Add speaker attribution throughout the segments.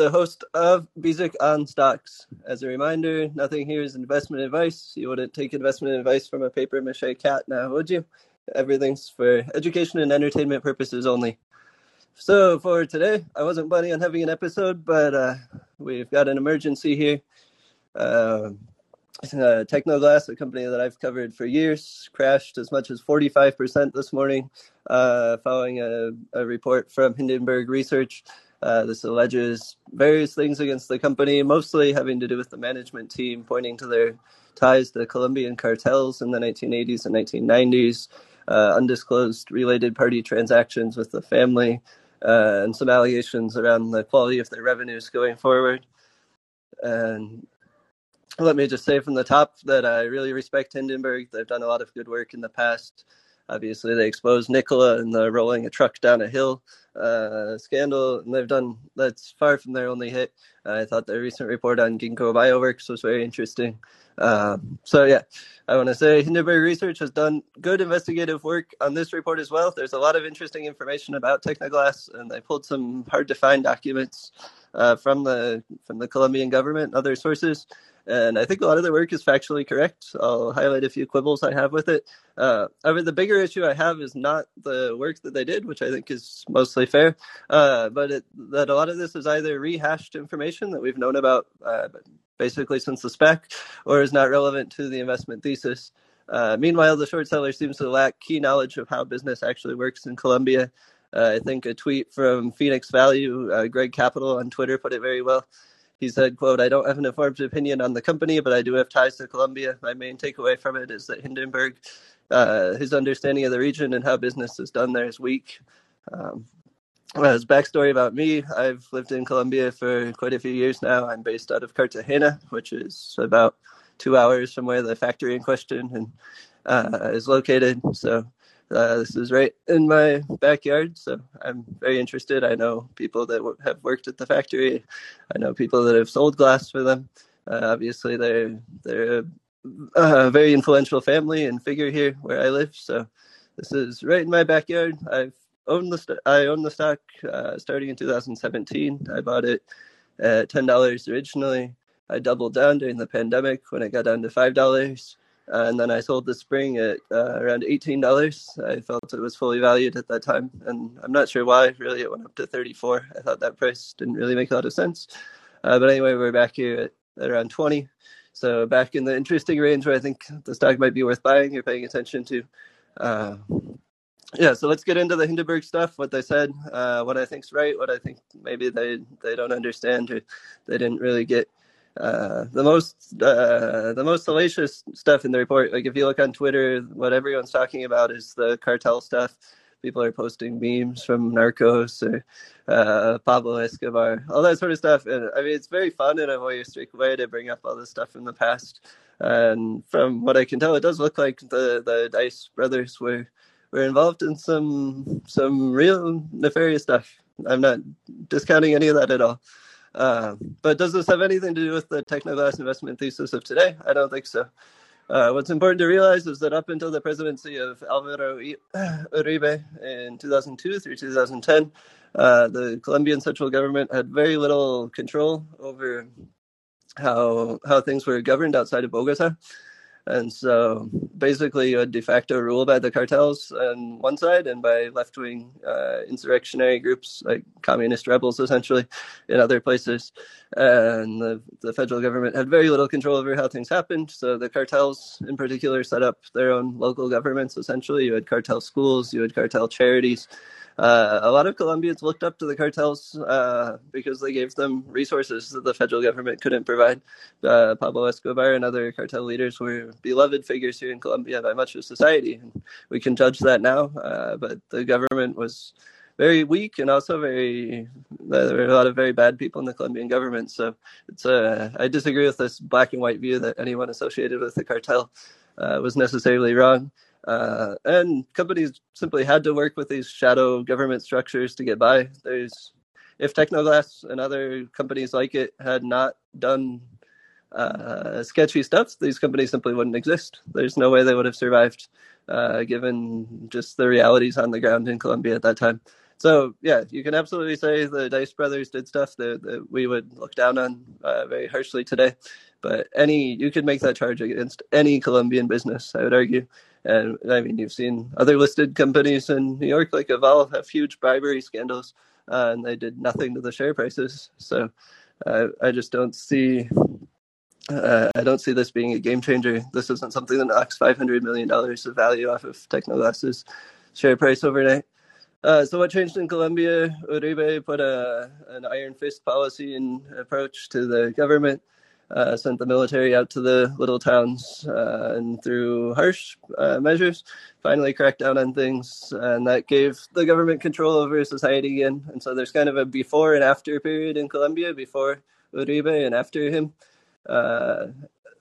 Speaker 1: the host of Bezek on Stocks. As a reminder, nothing here is investment advice. You wouldn't take investment advice from a paper mache cat now, would you? Everything's for education and entertainment purposes only. So for today, I wasn't planning on having an episode, but uh, we've got an emergency here. Uh, uh, Tecnoglass, a company that I've covered for years, crashed as much as 45% this morning uh, following a, a, report from Hindenburg Research. Uh, this alleges various things against the company, mostly having to do with the management team, pointing to their ties to Colombian cartels in the 1980s and 1990s, uh, undisclosed related party transactions with the family, uh, and some allegations around the quality of their revenues going forward. And let me just say from the top that I really respect Hindenburg. They've done a lot of good work in the past. Obviously, they exposed Nikola and the rolling a truck down a hill uh, scandal, and they've done that's far from their only hit. I thought their recent report on Ginkgo Bioworks was very interesting. Um, so yeah, I want to say Hindenburg Research has done good investigative work on this report as well. There's a lot of interesting information about Tecnoglass, and they pulled some hard to find documents uh, from the from the Colombian government and other sources and I think a lot of the work is factually correct. I'll highlight a few quibbles I have with it. Uh, I mean, the bigger issue I have is not the work that they did, which I think is mostly fair, uh, but it, that a lot of this is either rehashed information that we've known about uh, basically since the SPAC, or is not relevant to the investment thesis. Uh, meanwhile, the short seller seems to lack key knowledge of how business actually works in Colombia. Uh, I think a tweet from Phoenix Value, uh, Greg Capital on Twitter, put it very well. He said, quote, I don't have an informed opinion on the company, but I do have ties to Colombia. My main takeaway from it is that Hindenburg, uh, his understanding of the region and how business is done there is weak. Um, as backstory about me, I've lived in Colombia for quite a few years now. I'm based out of Cartagena, which is about two hours from where the factory in question and, uh, is located. So uh, this is right in my backyard, so I'm very interested. I know people that w- have worked at the factory. I know people that have sold glass for them. Uh, obviously, they're they're a, very influential family and figure here where I live. So this is right in my backyard. I've owned the st- I own the stock uh, starting in 2017. I bought it at ten dollars originally. I doubled down during the pandemic when it got down to five dollars. Uh, and then I sold the spring at uh, around eighteen dollars. I felt it was fully valued at that time, and I'm not sure why. Really, it went up to thirty-four. I thought that price didn't really make a lot of sense. Uh, but anyway, we're back here at, at, around twenty, so back in the interesting range where I think the stock might be worth buying. You're paying attention to. Uh, yeah, so let's get into the Hindenburg stuff. What they said, uh, what I think's right, what I think maybe they they don't understand or they didn't really get uh, the most uh, the most salacious stuff in the report. Like if you look on Twitter, what everyone's talking about is the cartel stuff. People are posting memes from Narcos or uh, Pablo Escobar, all that sort of stuff. And I mean, it's very fun in a voyeuristic way to bring up all this stuff from the past. And from what I can tell, it does look like the the Daes brothers were were involved in some some real nefarious stuff. I'm not discounting any of that at all. Uh, but does this have anything to do with the Tecnoglass investment thesis of today? I don't think so. Uh, what's important to realize is that up until the presidency of Alvaro Uribe in 2002 through 2010, uh, the Colombian central government had very little control over how how things were governed outside of Bogota. And so basically, a de facto rule by the cartels on one side and by left wing uh, insurrectionary groups like communist rebels, essentially, in other places. And the, the federal government had very little control over how things happened. So the cartels, in particular, set up their own local governments, essentially. You had cartel schools, you had cartel charities. Uh, a lot of Colombians looked up to the cartels uh, because they gave them resources that the federal government couldn't provide. Uh, Pablo Escobar and other cartel leaders were beloved figures here in Colombia by much of society. And we can judge that now, uh, but the government was very weak and also very there were a lot of very bad people in the Colombian government. So it's uh, I disagree with this black and white view that anyone associated with the cartel uh, was necessarily wrong. Uh, and companies simply had to work with these shadow government structures to get by. There's if Tecnoglass and other companies like it had not done uh, sketchy stuff, these companies simply wouldn't exist. There's no way they would have survived, uh, given just the realities on the ground in Colombia at that time. so yeah, you can absolutely say the Daes brothers did stuff that, that we would look down on uh, very harshly today. But any you could make that charge against any Colombian business, I would argue. And I mean, you've seen other listed companies in New York, like Aval, have huge bribery scandals, uh, and they did nothing to the share prices. So uh, I just don't see. Uh, I don't see this being a game changer. This isn't something that knocks five hundred million dollars of value off of Tecnoglass's share price overnight. Uh, so what changed in Colombia? Uribe put a an iron fist policy and approach to the government uh, sent the military out to the little towns uh, and through harsh uh, measures finally cracked down on things and that gave the government control over society again and so there's kind of a before and after period in colombia before uribe and after him uh,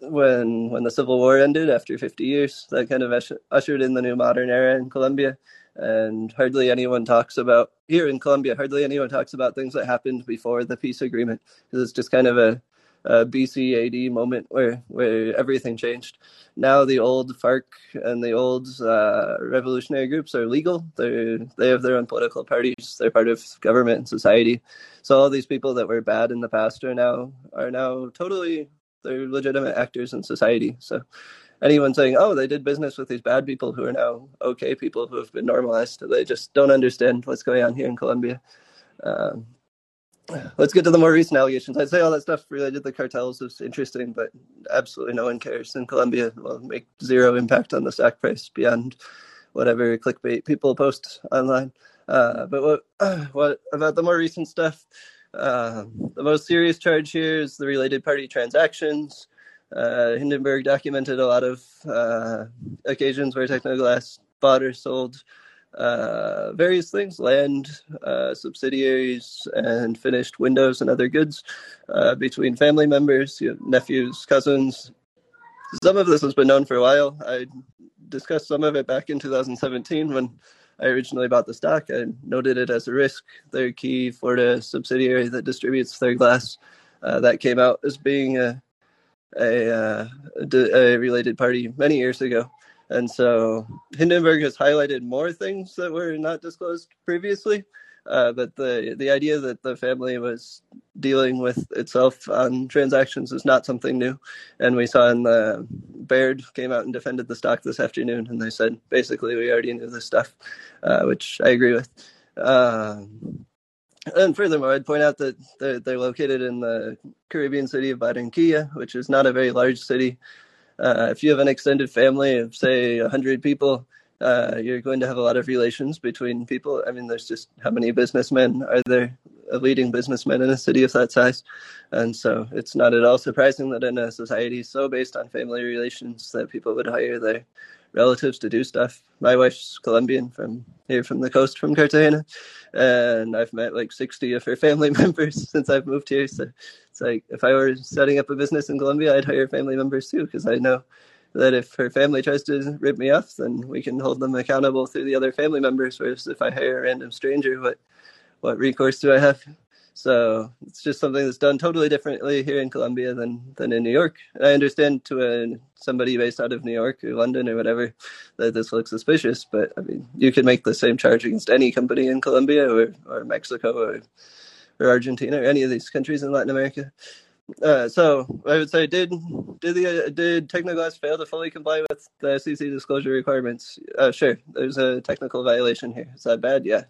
Speaker 1: when when the civil war ended after 50 years that kind of ushered in the new modern era in colombia and hardly anyone talks about here in Colombia. Hardly anyone talks about things that happened before the peace agreement because it's just kind of a uh, BC AD moment where where everything changed. Now the old FARC and the old uh, revolutionary groups are legal. They they have their own political parties. They're part of government and society. So all these people that were bad in the past are now are now totally they're legitimate actors in society. So anyone saying, "Oh, they did business with these bad people who are now okay people who have been normalized," they just don't understand what's going on here in Colombia. Um, let's get to the more recent allegations. I'd say all that stuff related to the cartels is interesting, but absolutely no one cares in Colombia. Will make zero impact on the stock price beyond whatever clickbait people post online. Uh, but what what about the more recent stuff? Uh, the most serious charge here is the related party transactions. Uh, Hindenburg documented a lot of uh, occasions where Tecnoglass bought or sold uh, various things land, uh, subsidiaries, and finished windows and other goods uh, between family members, you know, nephews, cousins. Some of this has been known for a while. I discussed some of it back in 2017 when I originally bought the stock. I noted it as a risk. Their key Florida subsidiary that distributes their glass uh, that came out as being a a, uh, a related party many years ago. And so Hindenburg has highlighted more things that were not disclosed previously. Uh, but the the idea that the family was dealing with itself on transactions is not something new. And we saw in the Baird came out and defended the stock this afternoon, and they said basically we already knew this stuff, uh, which I agree with. Uh, and furthermore, I'd point out that they're, they're located in the Caribbean city of Barranquilla, which is not a very large city uh, if you have an extended family of say 100 people uh, you're going to have a lot of relations between people. I mean there's just how many businessmen are there? A leading businessmen in a city of that size. And so it's not at all surprising that in a society so based on family relations that people would hire their relatives to do stuff. My wife's Colombian from here from the coast from Cartagena, and I've met like 60 of her family members since I've moved here. So it's like if I were setting up a business in Colombia, I'd hire family members too because I know that if her family tries to rip me off, then we can hold them accountable through the other family members. Whereas if I hire a random stranger, what what recourse do I have? So it's just something that's done totally differently here in Colombia than than in New York. And I understand to a, somebody based out of New York or London or whatever that this looks suspicious, but I mean you can make the same charge against any company in Colombia or, or Mexico or or Argentina or any of these countries in Latin America. Uh, so I would say, did did the uh, did Tecnoglass fail to fully comply with the SEC disclosure requirements? Uh, sure, there's a technical violation here. Is that bad? Yeah.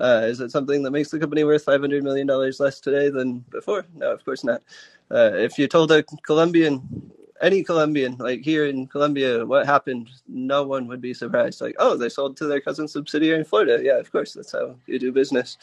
Speaker 1: Uh, is it something that makes the company worth five hundred million dollars less today than before? No, of course not. Uh, if you told a Colombian, any Colombian, like here in Colombia, what happened, no one would be surprised. Like, oh, they sold to their cousin subsidiary in Florida. Yeah, of course, that's how you do business.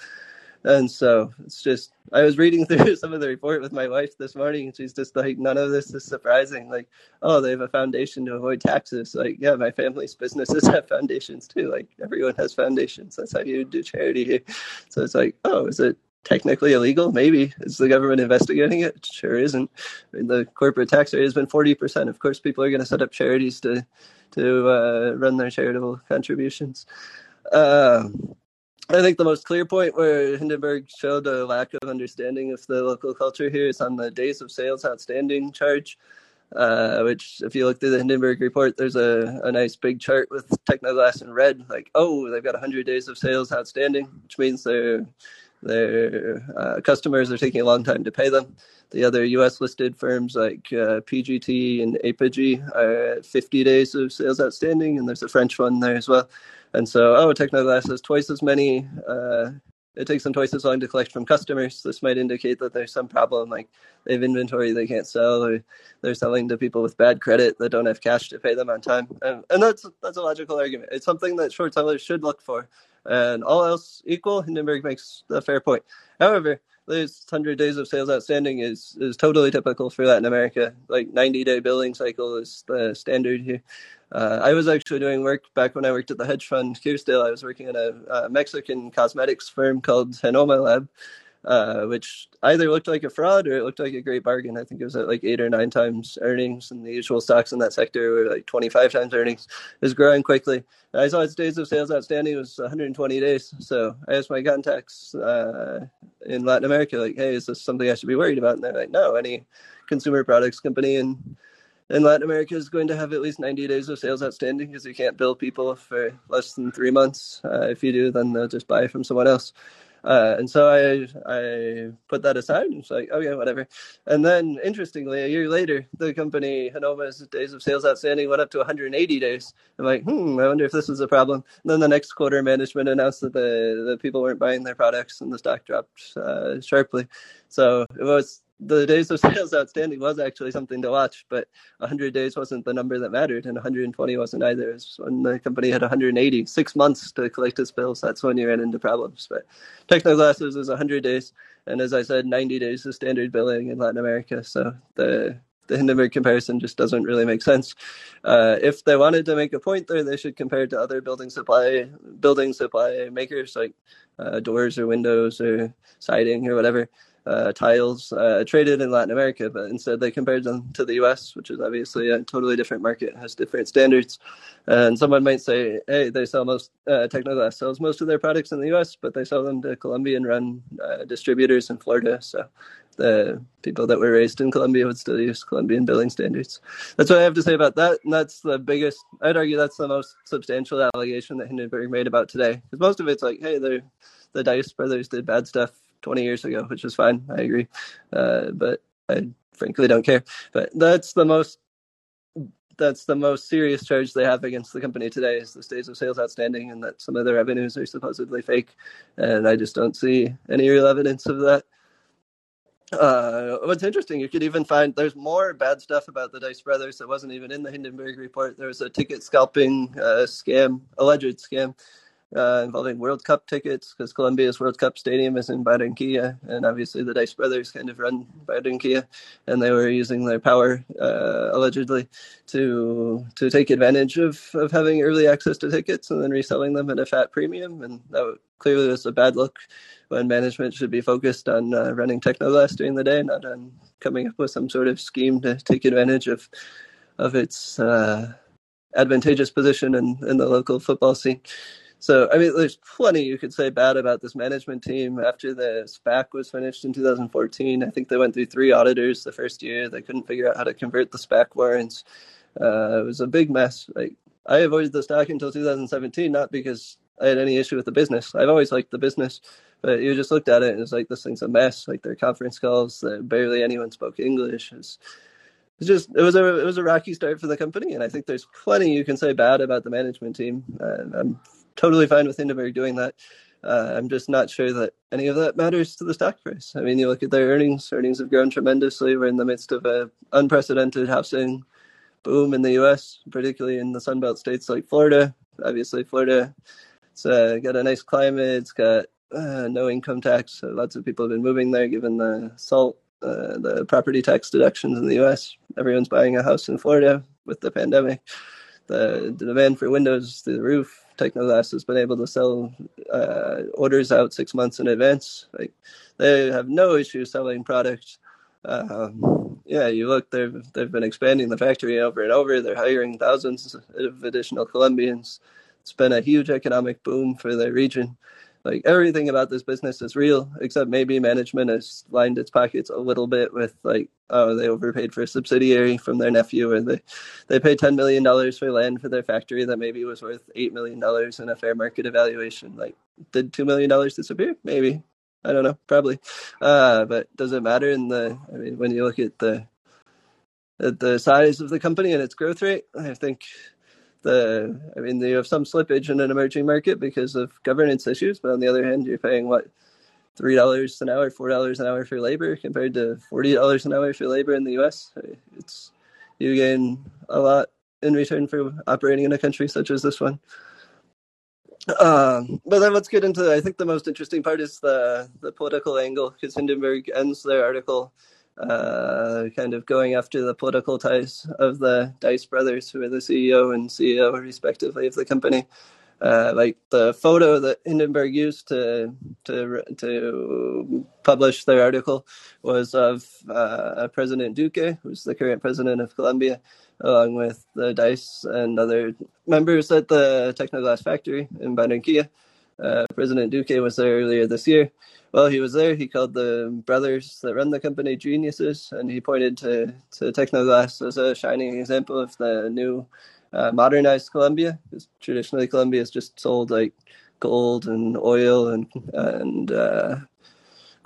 Speaker 1: And so it's just, I was reading through some of the report with my wife this morning, and she's just like, none of this is surprising. Like, oh, they have a foundation to avoid taxes. Like, yeah, my family's businesses have foundations too. Like, everyone has foundations. That's how you do charity here. So it's like, oh, is it technically illegal? Maybe. Is the government investigating it? sure isn't. I mean, the corporate tax rate has been 40%. Of course, people are going to set up charities to, to uh, run their charitable contributions. Um, I think the most clear point where Hindenburg showed a lack of understanding of the local culture here is on the days of sales outstanding charge. uh, which if you look through the Hindenburg report, there's a, a nice big chart with Tecnoglass in red, like, oh, they've got 100 days of sales outstanding, which means their, their uh, customers are taking a long time to pay them. The other US listed firms like uh, PGT and Apogee are at 50 days of sales outstanding, and there's a French one there as well. And so, oh, Tecnoglass has twice as many uh, it takes them twice as long to collect from customers. This might indicate that there's some problem, like they have inventory they can't sell, or they're selling to people with bad credit that don't have cash to pay them on time. And, and that's that's a logical argument. It's something that short sellers should look for. And all else equal, Hindenburg makes a fair point. However, this 100 days of sales outstanding is is totally typical for Latin America. Like 90 day billing cycle is the standard here. Uh, I was actually doing work back when I worked at the hedge fund Kerrisdale. I was working at a, a Mexican cosmetics firm called Genomma Lab, uh, which either looked like a fraud or it looked like a great bargain. I think it was at like eight or nine times earnings, and the usual stocks in that sector were like 25 times earnings. It was growing quickly. I saw its days of sales outstanding was 120 days. So I asked my contacts uh, in Latin America, like, hey, is this something I should be worried about? And they're like, no, any consumer products company in and Latin America is going to have at least 90 days of sales outstanding because you can't bill people for less than three months. Uh, if you do, then they'll just buy from someone else. Uh, and so I I put that aside and it's like, okay, whatever. And then interestingly, a year later, the company Genomma's days of sales outstanding went up to 180 days. I'm like, hmm, I wonder if this is a problem. And then the next quarter, management announced that the, the people weren't buying their products and the stock dropped uh, sharply. So it was the days of sales outstanding was actually something to watch, but 100 days wasn't the number that mattered, and 120 wasn't either. It was when the company had 180, six months to collect its bills. That's when you ran into problems. But Tecnoglass's is 100 days, and as I said, 90 days is standard billing in Latin America. So the the Hindenburg comparison just doesn't really make sense. Uh, if they wanted to make a point there, they should compare it to other building supply building supply makers like uh, doors or windows or siding or whatever uh, tiles uh, traded in Latin America, but instead they compared them to the US, which is obviously a totally different market, has different standards. And someone might say, hey, they sell most, uh, Tecnoglass sells most of their products in the US, but they sell them to Colombian run uh, distributors in Florida. So the people that were raised in Colombia would still use Colombian billing standards. That's what I have to say about that. And that's the biggest, I'd argue that's the most substantial allegation that Hindenburg made about today. Because most of it's like, hey, the Daes brothers did bad stuff 20 years ago, which is fine. I agree. Uh, but I frankly don't care. But that's the most that's the most serious charge they have against the company today is the days of sales outstanding and that some of the revenues are supposedly fake. And I just don't see any real evidence of that. Uh, what's interesting, you could even find there's more bad stuff about the Daes brothers that wasn't even in the Hindenburg report. There was a ticket scalping uh, scam, alleged scam, uh, involving World Cup tickets because Colombia's World Cup stadium is in Barranquilla, and obviously the Daes brothers kind of run Barranquilla, and they were using their power uh, allegedly to to take advantage of, of having early access to tickets and then reselling them at a fat premium, and that clearly was a bad look when management should be focused on uh, running Tecnoglass during the day, not on coming up with some sort of scheme to take advantage of of its uh, advantageous position in, in the local football scene. So, I mean, there's plenty you could say bad about this management team. After the SPAC was finished in 2014, I think they went through three auditors the first year. They couldn't figure out how to convert the SPAC warrants. Uh, it was a big mess. Like, I avoided the stock until 2017, not because I had any issue with the business. I've always liked the business, but you just looked at it and it's like this thing's a mess. Like their conference calls, barely anyone spoke English. It's, it's just it was a it was a rocky start for the company, and I think there's plenty you can say bad about the management team. Uh, I'm totally fine with Hindenburg doing that. Uh, I'm just not sure that any of that matters to the stock price. I mean, you look at their earnings; earnings have grown tremendously. We're in the midst of a unprecedented housing boom in the U.S., particularly in the Sunbelt states like Florida. Obviously, Florida, it's uh, got a nice climate. It's got uh, no income tax. So lots of people have been moving there, given the SALT, uh, the property tax deductions in the U.S. Everyone's buying a house in Florida with the pandemic. The, the demand for windows through the roof Tecnoglass has been able to sell uh, orders out six months in advance. Like they have no issue selling products. Um, yeah, you look, they've they've been expanding the factory over and over. They're hiring thousands of additional Colombians. It's been a huge economic boom for the region. Like everything about this business is real, except maybe management has lined its pockets a little bit with like, oh, they overpaid for a subsidiary from their nephew, or they they paid ten million dollars for land for their factory that maybe was worth eight million dollars in a fair market evaluation. Like, did two million dollars disappear? Maybe. I don't know, probably. Uh, but does it matter in the? I mean, when you look at the at the size of the company and its growth rate, I think the I mean you have some slippage in an emerging market because of governance issues, but on the other hand, you're paying what three dollars an hour, four dollars an hour for labor compared to forty dollars an hour for labor in the U.S. It's you gain a lot in return for operating in a country such as this one. Um, but then let's get into I think the most interesting part is the the political angle because Hindenburg ends their article uh, kind of going after the political ties of the Daes brothers, who are the CEO and CEO respectively of the company. Uh, like the photo that Hindenburg used to to to publish their article was of uh, President Duque, who's the current president of Colombia, along with the Daes and other members at the Tecnoglass factory in Barranquilla. Uh, president Duque was there earlier this year, well, he was there. He called the brothers that run the company geniuses, and he pointed to, to Tecnoglass as a shining example of the new uh, modernized Colombia. Because traditionally, Colombia has just sold like gold and oil and and uh,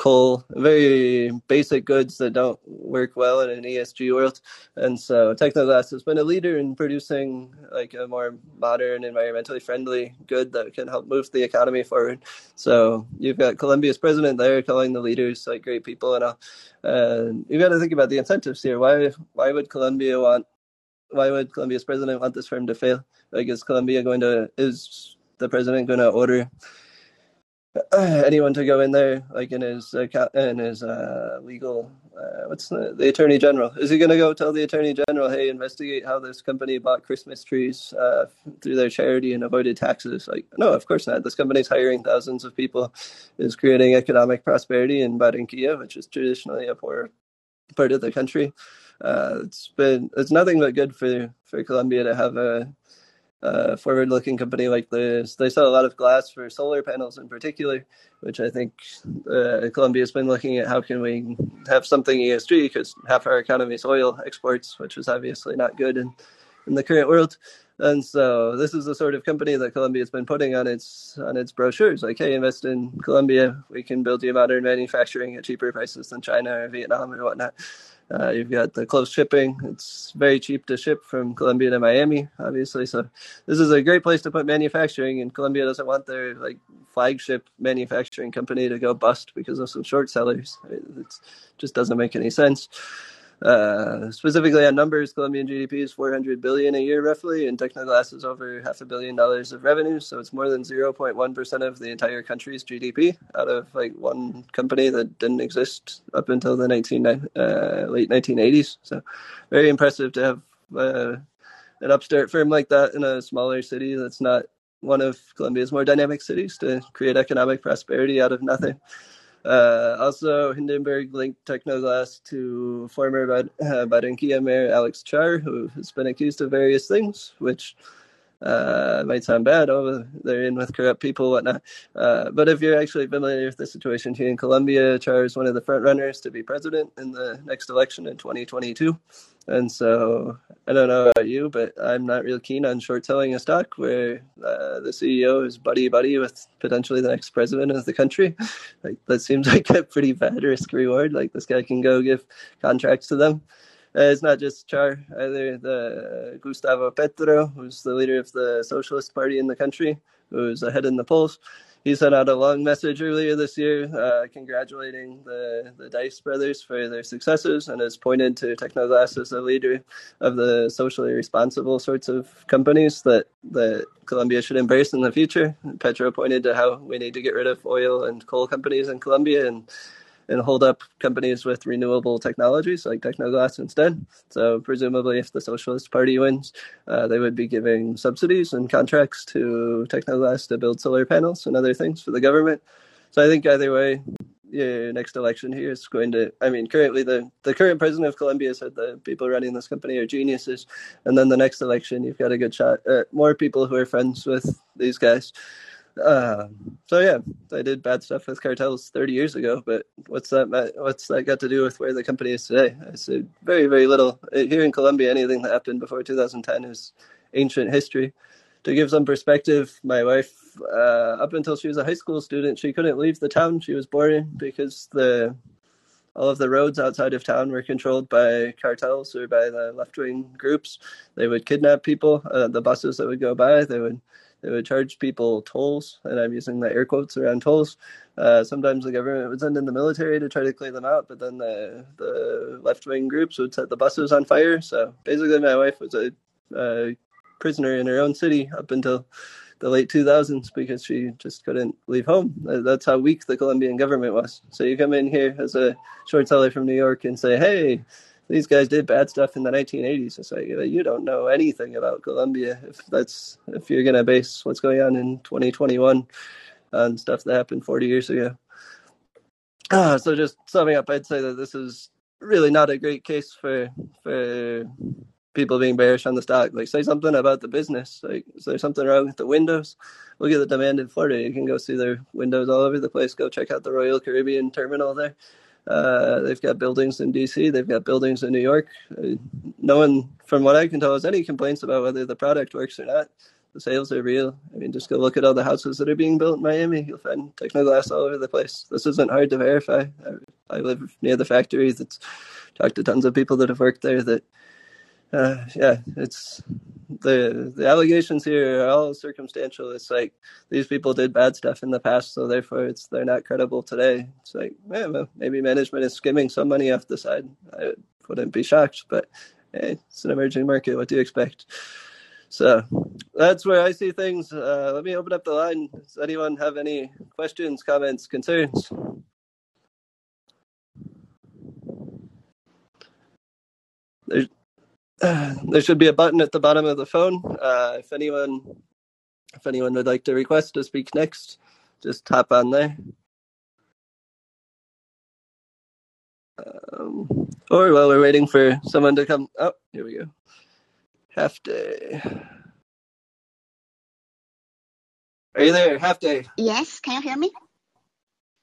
Speaker 1: coal, very basic goods that don't work well in an ESG world. And so Tecnoglass has been a leader in producing like a more modern, environmentally friendly good that can help move the economy forward. So you've got Colombia's president there calling the leaders like great people and all. And you've got to think about the incentives here. Why why would Colombia want why would Colombia's president want this firm to fail? Like is Colombia going to is the president going to order anyone to go in there, like in his uh, in his uh, legal, uh, what's the, the, attorney general? Is he going to go tell the attorney general, hey, investigate how this company bought Christmas trees uh, through their charity and avoided taxes? Like, no, of course not. This company's hiring thousands of people, is creating economic prosperity in Barranquilla, which is traditionally a poor part of the country. Uh, it's been it's nothing but good for for Colombia to have a uh, forward looking company like this. They sell a lot of glass for solar panels in particular, which I think uh, Colombia's been looking at how can we have something ESG because half our economy is oil exports, which is obviously not good in, in the current world. And so this is the sort of company that Colombia's been putting on its on its brochures, like, hey, invest in Colombia. We can build you modern manufacturing at cheaper prices than China or Vietnam or whatnot. Uh, you've got the close shipping. It's very cheap to ship from Colombia to Miami, obviously. So this is a great place to put manufacturing. And Colombia doesn't want their like flagship manufacturing company to go bust because of some short sellers. It just doesn't make any sense. Uh, specifically on numbers, Colombian GDP is 400 billion a year roughly, and Tecnoglass is over half a billion dollars of revenue. So it's more than 0.1 percent of the entire country's GDP out of like one company that didn't exist up until the 19 uh, late 1980s. So very impressive to have uh, an upstart firm like that in a smaller city that's not one of Colombia's more dynamic cities to create economic prosperity out of nothing. Uh, also, Hindenburg linked Tecnoglass to former Bad, uh, Barranquilla Mayor Alex Char, who has been accused of various things, which uh, might sound bad. Oh, they're in with corrupt people, whatnot. Uh, but if you're actually familiar with the situation here in Colombia, Char is one of the front runners to be president in the next election in 2022. And so I don't know about you, but I'm not real keen on short selling a stock where uh, the CEO is buddy buddy with potentially the next president of the country. Like that seems like a pretty bad risk reward. Like this guy can go give contracts to them. Uh, it's not just Char either. The uh, Gustavo Petro, who's the leader of the Socialist Party in the country, who's ahead in the polls. He sent out a long message earlier this year, uh, congratulating the, the Daes brothers for their successes, and has pointed to Tecnoglass as a leader of the socially responsible sorts of companies that that Colombia should embrace in the future. Petro pointed to how we need to get rid of oil and coal companies in Colombia and and hold up companies with renewable technologies like Tecnoglass instead. So presumably, if the Socialist Party wins, uh, they would be giving subsidies and contracts to Tecnoglass to build solar panels and other things for the government. So I think either way, yeah, next election here is going to. I mean, currently the the current president of Colombia said the people running this company are geniuses, and then the next election you've got a good shot at more people who are friends with these guys Uh, so yeah, I did bad stuff with cartels 30 years ago, but what's that? What's that got to do with where the company is today? I said very, very little. Here in Colombia, anything that happened before 2010 is ancient history. To give some perspective, my wife, uh, up until she was a high school student, she couldn't leave the town she was born in because the all of the roads outside of town were controlled by cartels or by the left wing groups. They would kidnap people. Uh, the buses that would go by, they would they would charge people tolls, and I'm using the air quotes around tolls. Uh, sometimes the government would send in the military to try to clear them out, but then the the left wing groups would set the buses on fire. So basically, my wife was a, a prisoner in her own city up until the late 2000s because she just couldn't leave home. That's how weak the Colombian government was. So you come in here as a short seller from New York and say, hey, these guys did bad stuff in the 1980s. It's like you don't know anything about Colombia if that's if you're gonna base what's going on in 2021 on stuff that happened 40 years ago. Uh, so just summing up, I'd say that this is really not a great case for for people being bearish on the stock. Like say something about the business. Like is there something wrong with the windows? Look at the demand in Florida. You can go see their windows all over the place. Go check out the Royal Caribbean terminal there. Uh, they've got buildings in DC. They've got buildings in New York. Uh, no one, from what I can tell, has any complaints about whether the product works or not. The sales are real. I mean, just go look at all the houses that are being built in Miami. You'll find Tecnoglass all over the place. This isn't hard to verify. I, I live near the factory. That's talked to tons of people that have worked there. That, uh, yeah, it's the the allegations here are all circumstantial. It's like these people did bad stuff in the past, so therefore it's they're not credible today. It's like yeah, well, maybe management is skimming some money off the side. I wouldn't be shocked, but hey, it's an emerging market. What do you expect? So that's where I see things. Uh, let me open up the line. Does anyone have any questions, comments, concerns? There's there should be a button at the bottom of the phone. Uh, if anyone, if anyone would like to request to speak next, just tap on there. Um, or while we're waiting for someone to come, oh, here we go. Half day. Are you there? Half day.
Speaker 2: Yes. Can you hear me?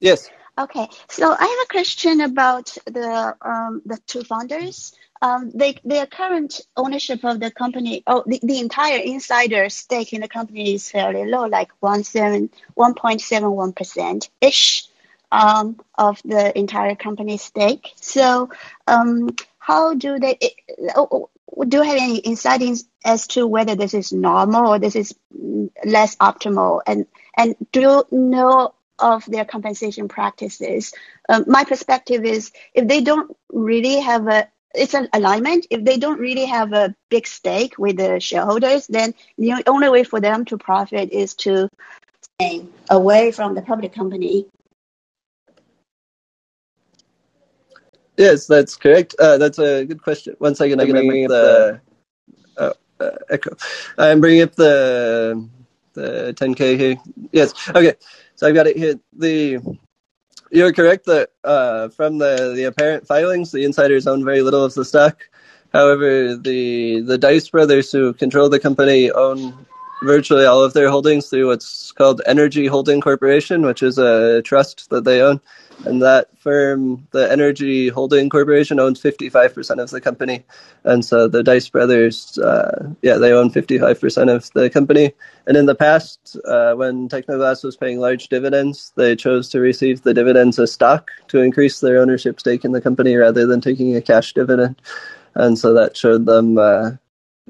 Speaker 1: Yes.
Speaker 2: Okay. So I have a question about the um, the two founders um, they, their current ownership of the company, oh, the, the entire insider stake in the company is fairly low, like 1.71% ish um, of the entire company stake. So, um, how do they, oh, oh, do you have any insights as to whether this is normal or this is less optimal? And, and do you know of their compensation practices? Um, my perspective is if they don't really have a it's an alignment. If they don't really have a big stake with the shareholders, then the only way for them to profit is to stay away from the public company.
Speaker 1: Yes, that's correct. Uh, that's a good question. One second, I'm bringing up the, the oh, uh, echo. I'm bringing up the the 10k here. Yes. Okay. So I've got it here. The you're correct that uh, from the, the apparent filings, the insiders own very little of the stock. However, the the Daes brothers who control the company own virtually all of their holdings through what's called Energy Holding Corporation, which is a trust that they own. And that firm, the Energy Holding Corporation, owns 55% of the company. And so the Daes brothers, uh, yeah, they own 55% of the company. And in the past, uh, when Tecnoglass was paying large dividends, they chose to receive the dividends as stock to increase their ownership stake in the company rather than taking a cash dividend. And so that showed them uh,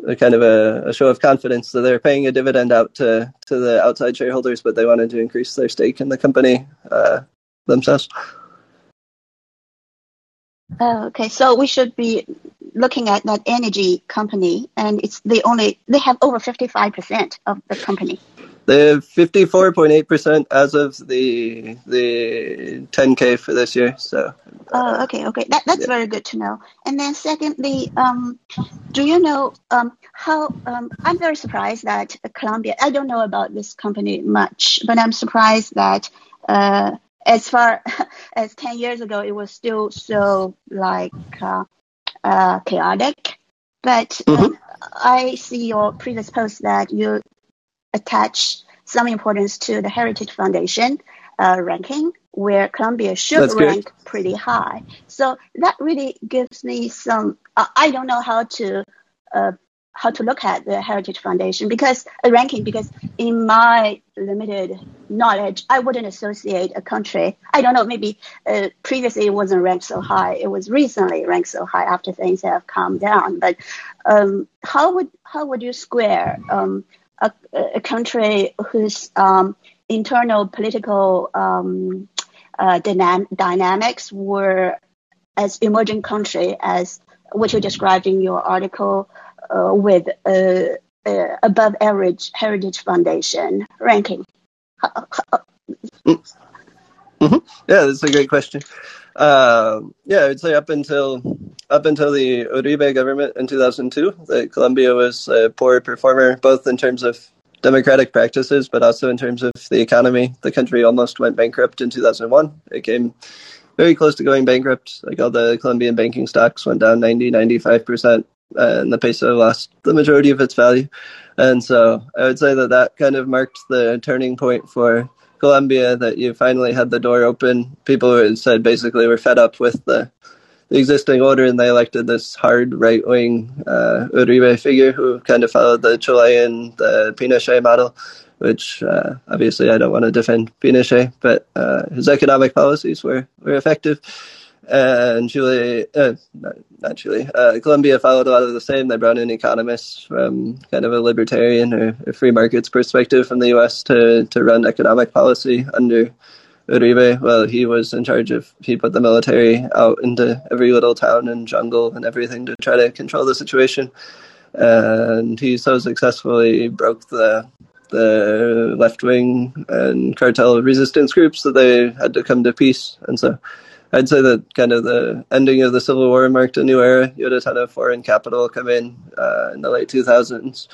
Speaker 1: a kind of a, a, show of confidence. So they're paying a dividend out to, to the outside shareholders, but they wanted to increase their stake in the company uh, themselves.
Speaker 2: Oh, okay, so we should be looking at that energy company, and it's the only they have over fifty five percent of the company.
Speaker 1: They have fifty four point eight percent as of the the ten k for this year. So.
Speaker 2: Oh, okay, okay, that that's yeah. very good to know. And then secondly, um, do you know um how um I'm very surprised that Colombia. I don't know about this company much, but I'm surprised that uh as far as 10 years ago, it was still so like uh, uh, chaotic. But mm-hmm. um, I see your previous post that you attach some importance to the Heritage Foundation uh, ranking, where Colombia should
Speaker 1: That's
Speaker 2: rank
Speaker 1: good.
Speaker 2: pretty high. So that really gives me some. Uh, I don't know how to uh, how to look at the Heritage Foundation because a ranking because in my limited knowledge, I wouldn't associate a country. I don't know. Maybe uh, previously it wasn't ranked so high. It was recently ranked so high after things have calmed down. But um, how would how would you square um, a, a, country whose um, internal political um, uh, dynam- dynamics were as emerging country as what you described in your article uh, with above average heritage foundation ranking?
Speaker 1: Mm-hmm. Yeah, that's a great question. Uh, yeah, I would say up until up until the Uribe government in 2002, that Colombia was a poor performer, both in terms of democratic practices, but also in terms of the economy. The country almost went bankrupt in 2001. It came very close to going bankrupt. Like all the Colombian banking stocks went down 90, 95%, and uh, the peso lost the majority of its value. And so I would say that that kind of marked the turning point for Colombia, that you finally had the door open. People said basically were fed up with the the existing order, and they elected this hard right wing uh, Uribe figure who kind of followed the Chilean, the Pinochet model, which uh, obviously I don't want to defend Pinochet, but uh, his economic policies were, were effective. And Chile, uh, not, not Chile, uh, Colombia followed a lot of the same. They brought in economists from kind of a libertarian or a free markets perspective from the U.S. to, to run economic policy under Uribe, well, he was in charge of, he put the military out into every little town and jungle and everything to try to control the situation. And he so successfully broke the the left wing and cartel resistance groups that they had to come to peace. And so I'd say that kind of the ending of the Civil War marked a new era. You had a ton of foreign capital come in uh, in the late 2000s.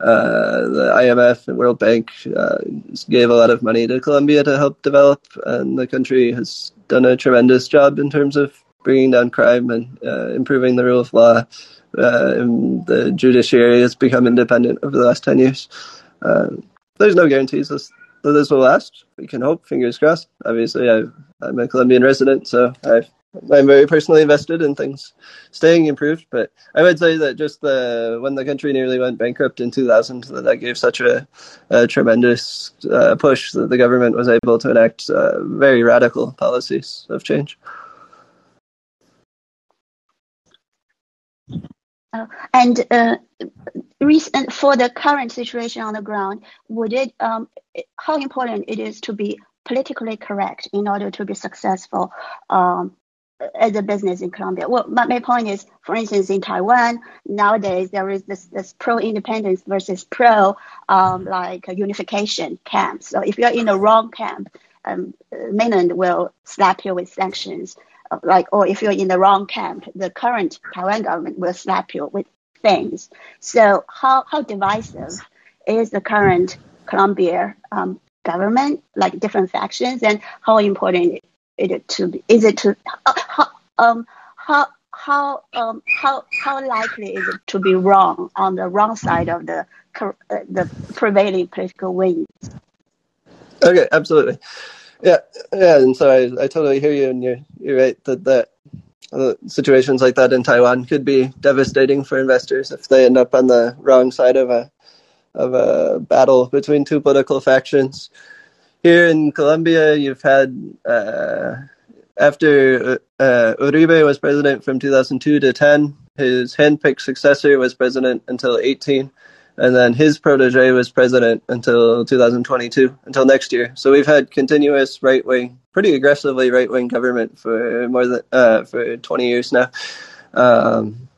Speaker 1: Uh, the IMF and World Bank uh, gave a lot of money to Colombia to help develop, and the country has done a tremendous job in terms of bringing down crime and uh, improving the rule of law. Uh, and the judiciary has become independent over the last 10 years. Uh, there's no guarantees that this will last. We can hope, fingers crossed. Obviously, i am a Colombian resident, so I've I'm very personally invested in things staying improved. But I would say that just the when the country nearly went bankrupt in 2000, that, that gave such a, a tremendous uh, push that the government was able to enact uh, very radical policies of change.
Speaker 2: Uh, and uh, recent, for the current situation on the ground, would it um, how important it is to be politically correct in order to be successful um, as a business in Colombia. Well, my, my point is, for instance, in Taiwan nowadays there is this, this pro-independence versus pro um, like unification camp. So if you're in the wrong camp, um, mainland will slap you with sanctions. Like, or if you're in the wrong camp, the current Taiwan government will slap you with things. So how how divisive is the current Colombia um, government, like different factions, and how important it to be? Is it to uh, how um how how um how how likely is it to be wrong on the wrong side of the uh, the prevailing political winds?
Speaker 1: Okay, absolutely. Yeah, yeah, and so I, I totally hear you, and you're you're right that that uh, situations like that in Taiwan could be devastating for investors if they end up on the wrong side of a of a battle between two political factions. Here in Colombia, you've had uh, after uh, Uribe was president from 2002 to 10, his handpicked successor was president until 18, and then his protege was president until 2022, until next year. So we've had continuous right wing, pretty aggressively right wing government for more than uh, for 20 years now, um,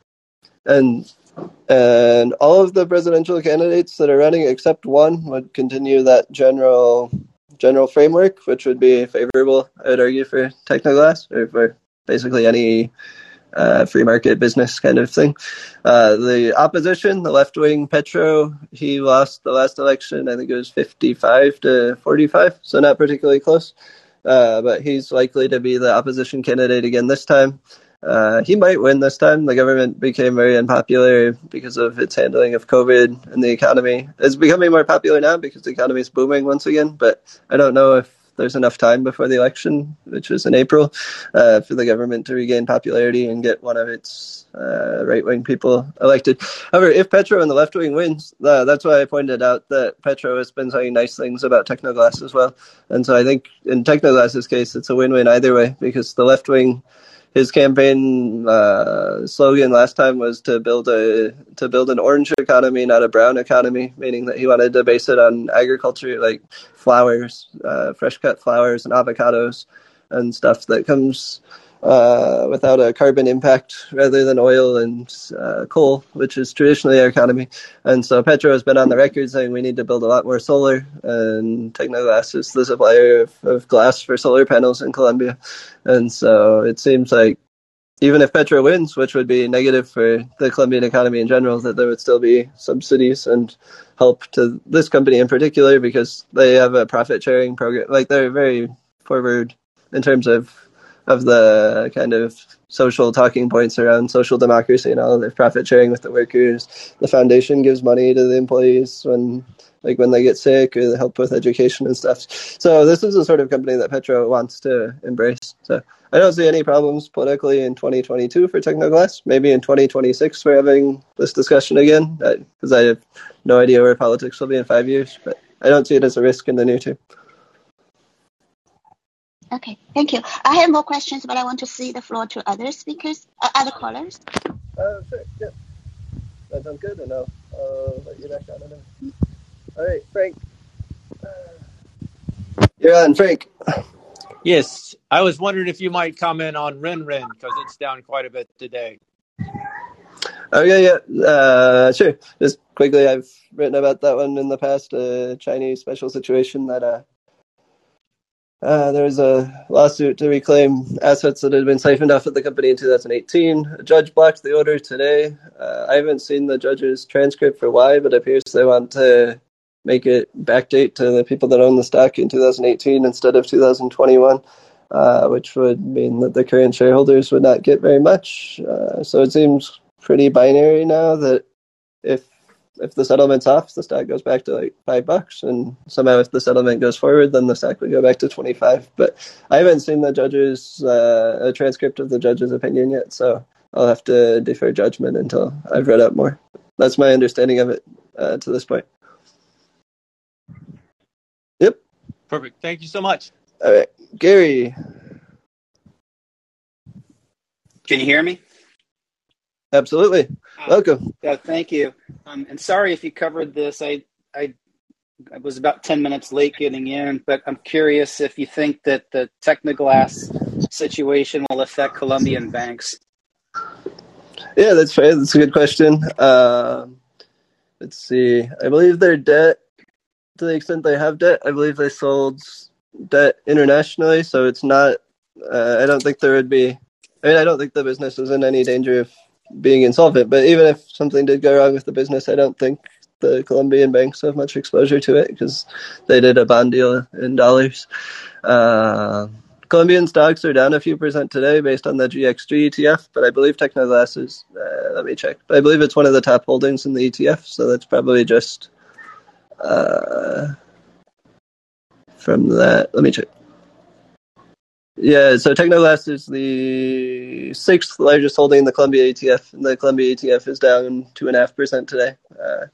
Speaker 1: and and all of the presidential candidates that are running except one would continue that general general framework, which would be favorable, I would argue, for Tecnoglass or for basically any uh, free market business kind of thing. Uh, the opposition, the left wing Petro, he lost the last election. I think it was 55 to 45, so not particularly close. Uh, but he's likely to be the opposition candidate again this time. Uh, he might win this time. The government became very unpopular because of its handling of COVID and the economy. It's becoming more popular now because the economy is booming once again. But I don't know if there's enough time before the election, which is in April, uh, for the government to regain popularity and get one of its uh, right wing people elected. However, if Petro and the left wing wins, uh, that's why I pointed out that Petro has been saying nice things about Tecnoglass as well. And so I think in Tecnoglass's case, it's a win win either way because the left wing his campaign uh, slogan last time was to build a to build an orange economy, not a brown economy, meaning that he wanted to base it on agriculture, like flowers, uh, fresh cut flowers and avocados and stuff that comes uh, without a carbon impact rather than oil and uh, coal, which is traditionally our economy. And so Petro has been on the record saying we need to build a lot more solar, and Tecnoglass is the supplier of, of glass for solar panels in Colombia. And so it seems like even if Petro wins, which would be negative for the Colombian economy in general, that there would still be subsidies and help to this company in particular because they have a profit sharing program. Like they're very forward in terms of of the kind of social talking points around social democracy and all the profit sharing with the workers. The foundation gives money to the employees when like when they get sick or help with education and stuff. So this is the sort of company that Petro wants to embrace. So I don't see any problems politically in 2022 for Tecnoglass. Maybe in 2026 we're having this discussion again because I have no idea where politics will be in five years. But I don't see it as a risk in the near term.
Speaker 2: Okay, thank you. I have more questions, but I want to see the floor to other speakers, uh, other callers.
Speaker 1: Uh, sure, yeah. That sounds good, and I'll, I'll let you back on it. All right, Frank. You're on, Frank.
Speaker 3: Yes, I was wondering if you might comment on RenRen because it's down quite a bit today.
Speaker 1: Oh yeah, yeah, uh, sure. Just quickly, I've written about that one in the past. A uh, Chinese special situation that uh, there was a lawsuit to reclaim assets that had been siphoned off at the company in 2018. A judge blocked the order today. Uh, I haven't seen the judge's transcript for why, but it appears they want to make it backdate to the people that own the stock in 2018 instead of 2021, uh, which would mean that the current shareholders would not get very much. Uh, so it seems pretty binary now that if if the settlement's off, the stock goes back to like five bucks, and somehow if the settlement goes forward, then the stock would go back to twenty five. But I haven't seen the judge's uh, a transcript of the judge's opinion yet, so I'll have to defer judgment until I've read up more. That's my understanding of it uh, to this point. Yep.
Speaker 3: Perfect. Thank you so much.
Speaker 1: All right, Gary.
Speaker 4: Can you hear me?
Speaker 1: Absolutely. Uh, Welcome.
Speaker 4: Uh, thank you. Um, and sorry if you covered this. I, I, I was about 10 minutes late getting in, but I'm curious if you think that the Tecnoglass situation will affect Colombian banks.
Speaker 1: Yeah, that's fair. That's a good question. Uh, let's see. I believe their debt, to the extent they have debt, I believe they sold debt internationally, so it's not. Uh, I don't think there would be. I mean, I don't think the business is in any danger of being insolvent. But even if something did go wrong with the business, I don't think the Colombian banks have much exposure to it because they did a bond deal in dollars. Uh, Colombian stocks are down a few percent today based on the GXG ETF, but I believe Tecnoglass is, uh, let me check, but I believe it's one of the top holdings in the ETF, so that's probably just uh, from that. Let me check. Yeah, so Tecnoglass is the sixth largest holding in the Colombia ETF, and the Colombia ETF is down two and a half percent today. Uh,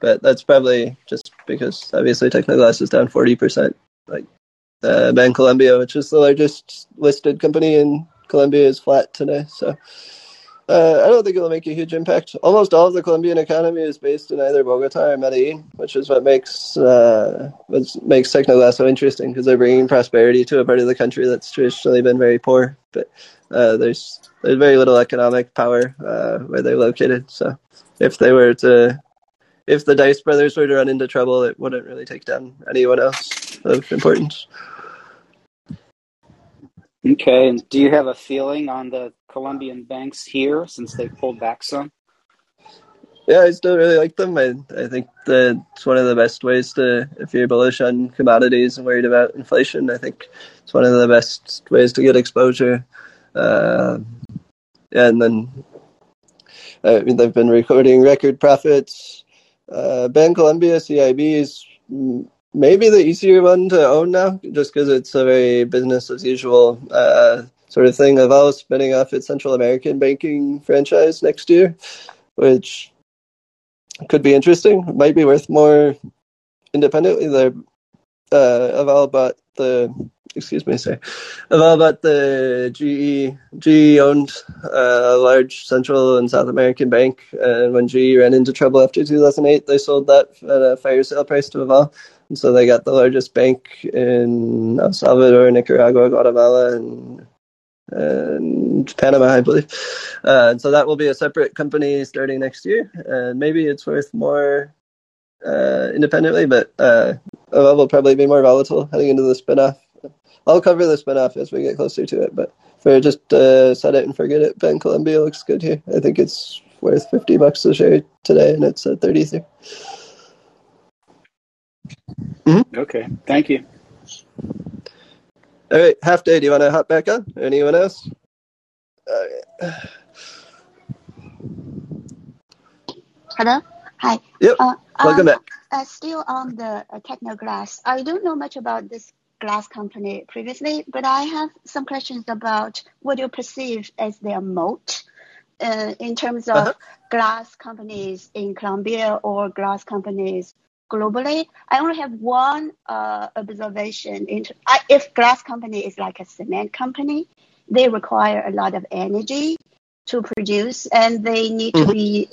Speaker 1: but that's probably just because obviously Tecnoglass is down forty percent. Like uh, Bancolombia, which is the largest listed company in Colombia, is flat today. So uh, I don't think it'll make a huge impact. Almost all of the Colombian economy is based in either Bogota or Medellin, which is what makes uh, what makes Tecnoglass so interesting because they're bringing prosperity to a part of the country that's traditionally been very poor. But uh, there's there's very little economic power uh, where they're located. So if they were to if the Daes brothers were to run into trouble, it wouldn't really take down anyone else of importance.
Speaker 4: Okay, and do you have a feeling on the Colombian banks here since they pulled back some?
Speaker 1: Yeah, I still really like them. I, I think that it's one of the best ways to, if you're bullish on commodities and worried about inflation, I think it's one of the best ways to get exposure. Uh, and then I mean they've been recording record profits. Uh, Bancolombia CIB is maybe the easier one to own now, just because it's a very business as usual uh, sort of thing. Aval spinning off its Central American banking franchise next year, which could be interesting. Might be worth more independently. They're uh, bought the excuse me, sorry. Aval bought the GE GE owned uh, a large Central and South American bank, and when GE ran into trouble after 2008, they sold that at a fire sale price to Aval. And so they got the largest bank in El Salvador, Nicaragua, Guatemala, and and Panama, I believe. Uh, and so that will be a separate company starting next year. And maybe it's worth more uh, independently, but uh, will probably be more volatile heading into the spinoff. I'll cover the spinoff as we get closer to it, but for just uh, set it and forget it, Bancolombia looks good here. I think it's worth 50 bucks a share today, and it's at 33.
Speaker 4: Mm-hmm. Okay, thank you.
Speaker 1: All right, half day. Do you want to hop back on? Anyone else?
Speaker 2: Hello. Hi.
Speaker 1: Yep. Uh, Welcome um, back.
Speaker 2: Uh, still on the uh, Tecnoglass. I don't know much about this glass company previously, but I have some questions about what you perceive as their moat uh, in terms of uh-huh. glass companies in Colombia or glass companies globally. I only have one uh, observation. Into, I, if glass company is like a cement company, they require a lot of energy to produce, and they need mm-hmm. to be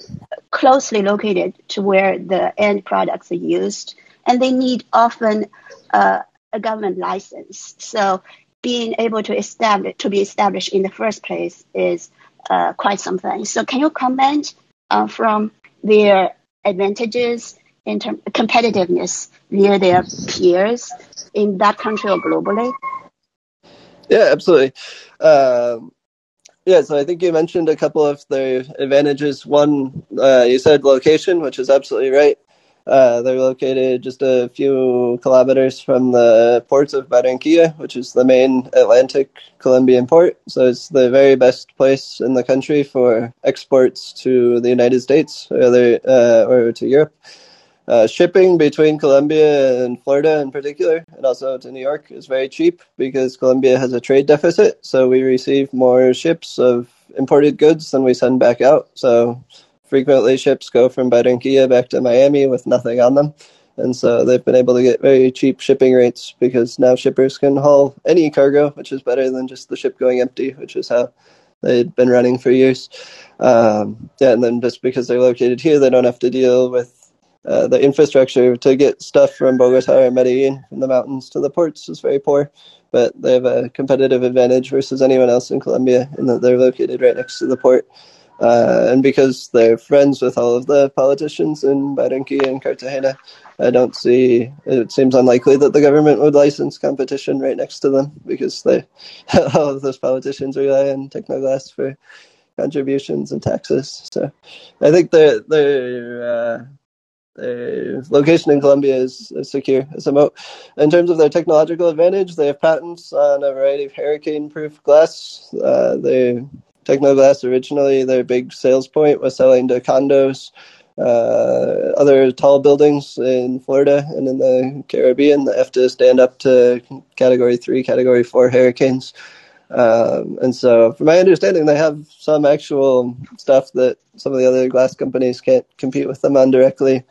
Speaker 2: closely located to where the end products are used, and they need often uh, a government license. So being able to establish to be established in the first place is uh, quite something. So can you comment uh, from their advantages competitiveness via their peers in that country or globally?
Speaker 1: Yeah, absolutely. Um, yeah, so I think you mentioned a couple of the advantages. One, uh, you said location, which is absolutely right. Uh, they're located just a few kilometers from the port of Barranquilla, which is the main Atlantic Colombian port. So it's the very best place in the country for exports to the United States or, uh, or to Europe. Uh, shipping between Colombia and Florida in particular, and also to New York, is very cheap because Colombia has a trade deficit. So we receive more ships of imported goods than we send back out. So frequently ships go from Barranquilla back to Miami with nothing on them. And so they've been able to get very cheap shipping rates because now shippers can haul any cargo, which is better than just the ship going empty, which is how they'd been running for years. Um, yeah, and then just because they're located here, they don't have to deal with uh, the infrastructure to get stuff from Bogota or Medellin from the mountains to the ports is very poor, but they have a competitive advantage versus anyone else in Colombia in that they're located right next to the port. Uh, and because they're friends with all of the politicians in Barranquilla and Cartagena, I don't see. It seems unlikely that the government would license competition right next to them because they, all of those politicians rely on Tecnoglass for contributions and taxes. So, I think they're they're uh, the location in Colombia is, is secure as a moat. In terms of their technological advantage, they have patents on a variety of hurricane-proof glass. Uh, they Tecnoglass originally, their big sales point was selling to condos, uh, other tall buildings in Florida and in the Caribbean that have to stand up to Category Three, Category Four hurricanes. Um, and so, from my understanding, they have some actual stuff that some of the other glass companies can't compete with them on directly.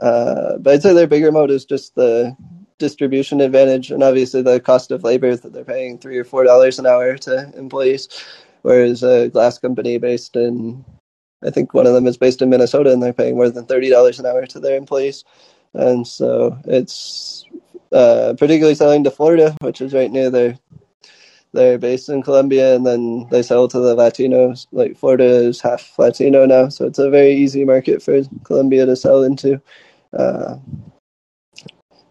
Speaker 1: Uh, but I'd say their bigger moat is just the distribution advantage and obviously the cost of labor that they're paying three or four dollars an hour to employees, whereas a glass company based in I think one of them is based in Minnesota and they're paying more than thirty dollars an hour to their employees, and so it's uh, particularly selling to Florida, which is right near their they're based in Colombia and then they sell to the Latinos. Like Florida is half Latino now, so it's a very easy market for Colombia to sell into. Uh,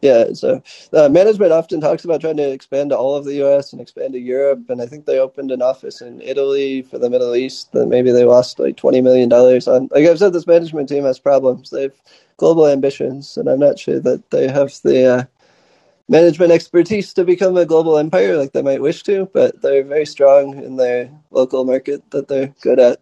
Speaker 1: yeah, so uh, management often talks about trying to expand to all of the U.S. and expand to Europe, and I think they opened an office in Italy for the Middle East. That maybe they lost like twenty million dollars on. Like I've said, this management team has problems. They've global ambitions, and I'm not sure that they have the uh, management expertise to become a global empire like they might wish to, but they're very strong in their local market that they're good at.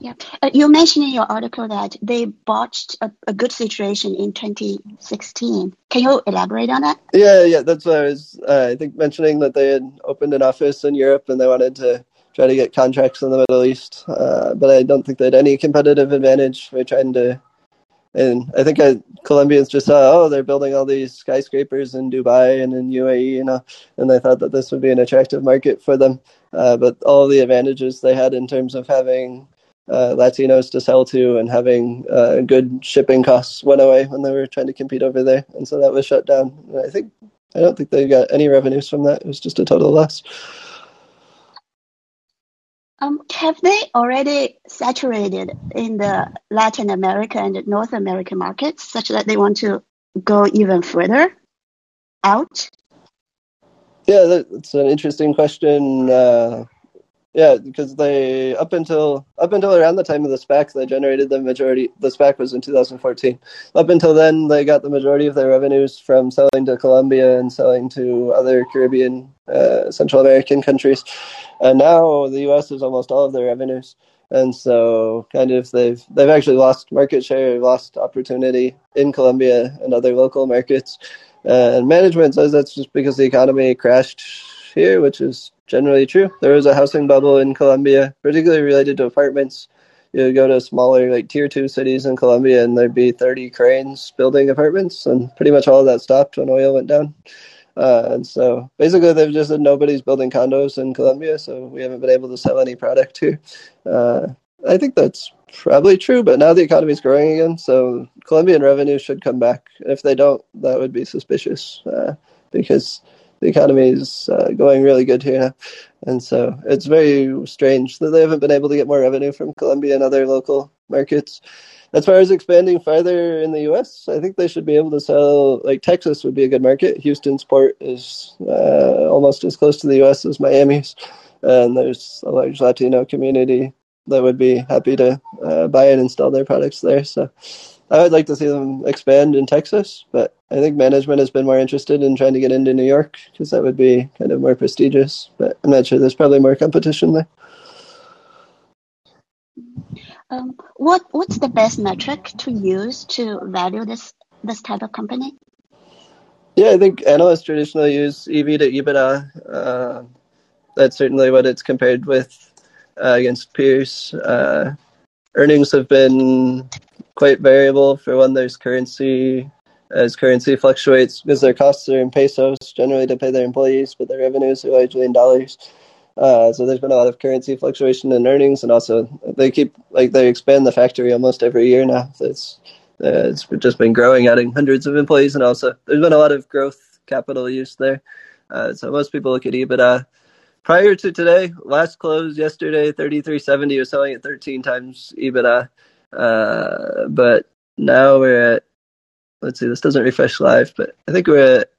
Speaker 2: Yeah, uh, you mentioned in your article that they botched a, a, good situation in 2016. Can you elaborate on that?
Speaker 1: Yeah, yeah, that's what I was. Uh, I think mentioning that they had opened an office in Europe and they wanted to try to get contracts in the Middle East, uh, but I don't think they had any competitive advantage for trying to. And I think I, Colombians just saw, oh, they're building all these skyscrapers in Dubai and in UAE, you know, and they thought that this would be an attractive market for them. Uh, but all the advantages they had in terms of having uh, Latinos to sell to and having uh, good shipping costs went away when they were trying to compete over there, and so that was shut down. And I think I don't think they got any revenues from that. It was just a total loss.
Speaker 2: Um, have they already saturated in the Latin America and North American markets such that they want to go even further out?
Speaker 1: Yeah, that's an interesting question. Uh, yeah, because they up until up until around the time of the SPAC, they generated the majority. The SPAC was in 2014. Up until then, they got the majority of their revenues from selling to Colombia and selling to other Caribbean, uh, Central American countries. And now the U.S. is almost all of their revenues. And so, kind of, they've they've actually lost market share, lost opportunity in Colombia and other local markets. And management says that's just because the economy crashed here, which is generally true. There was a housing bubble in Colombia, particularly related to apartments. You go to smaller, like tier two cities in Colombia, and there'd be 30 cranes building apartments, and pretty much all of that stopped when oil went down. Uh, and so basically, they've just said nobody's building condos in Colombia, so we haven't been able to sell any product here. Uh, I think that's probably true, but now the economy's growing again, so Colombian revenue should come back. If they don't, that would be suspicious uh, because the economy is uh, going really good here. And so it's very strange that they haven't been able to get more revenue from Colombia and other local markets. As far as expanding farther in the U.S., I think they should be able to sell. Like Texas would be a good market. Houston's port is uh, almost as close to the U.S. as Miami's, and there's a large Latino community that would be happy to uh, buy and install their products there. So I would like to see them expand in Texas, but I think management has been more interested in trying to get into New York because that would be kind of more prestigious. But I'm not sure. There's probably more competition there.
Speaker 2: Um, what what's the best metric to use to value this this type of company?
Speaker 1: Yeah, I think analysts traditionally use EV to EBITDA. Uh, that's certainly what it's compared with uh, against peers. Uh, earnings have been quite variable for when there's currency as currency fluctuates because their costs are in pesos generally to pay their employees, but their revenues are largely in dollars. Uh, so there's been a lot of currency fluctuation in earnings, and also they keep like they expand the factory almost every year now. So it's uh, it's just been growing, adding hundreds of employees, and also there's been a lot of growth capital use there. Uh, so most people look at EBITDA. Prior to today, last close yesterday, 3370 was selling at 13 times EBITDA. Uh, but now we're at, let's see, this doesn't refresh live, but I think we're at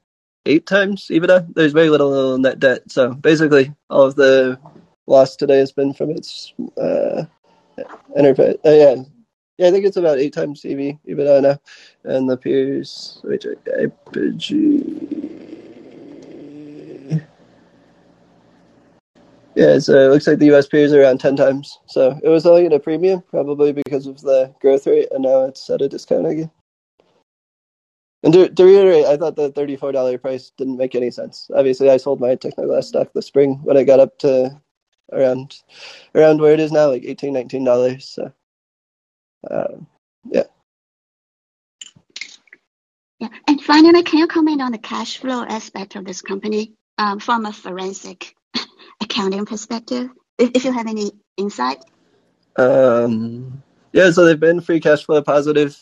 Speaker 1: eight times EBITDA. There's very little net debt. So basically, all of the loss today has been from its uh, enterprise. Uh, yeah. Yeah, I think it's about eight times EV, EBITDA now. And the peers, wait, IPG. Yeah, so it looks like the US peers are around 10 times. So it was selling at a premium, probably because of the growth rate, and now it's at a discount again. And to, to reiterate, I thought the $34 price didn't make any sense. Obviously, I sold my Tecnoglass stock this spring when it got up to around around where it is now, like $18, $19. So, um, yeah.
Speaker 2: Yeah, and finally, can you comment on the cash flow aspect of this company um, from a forensic accounting perspective, if, if you have any insight?
Speaker 1: Um, yeah, so they've been free cash flow positive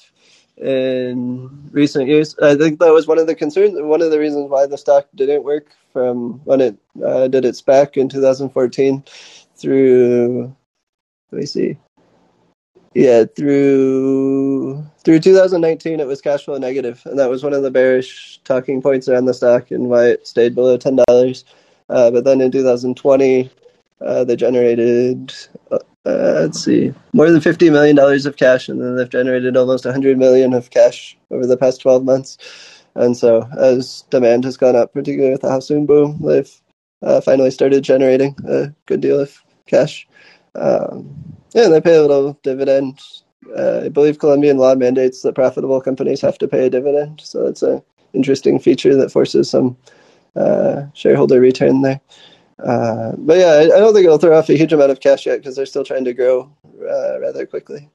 Speaker 1: in recent years. I think that was one of the concerns, one of the reasons why the stock didn't work from when it uh, did its SPAC in 2014 through, let me see, yeah, through through 2019 it was cash flow negative, and that was one of the bearish talking points around the stock and why it stayed below ten dollars. Uh, but then in 2020, uh, they generated uh, uh, let's see, more than fifty million dollars of cash, and then they've generated almost hundred million of cash over the past twelve months. And so, as demand has gone up, particularly with the housing boom, they've uh, finally started generating a good deal of cash. Um, yeah, they pay a little dividend. Uh, I believe Colombian law mandates that profitable companies have to pay a dividend, so that's an interesting feature that forces some uh, shareholder return there. Uh, but yeah, I, I, don't think it'll throw off a huge amount of cash yet because they're still trying to grow uh, rather quickly.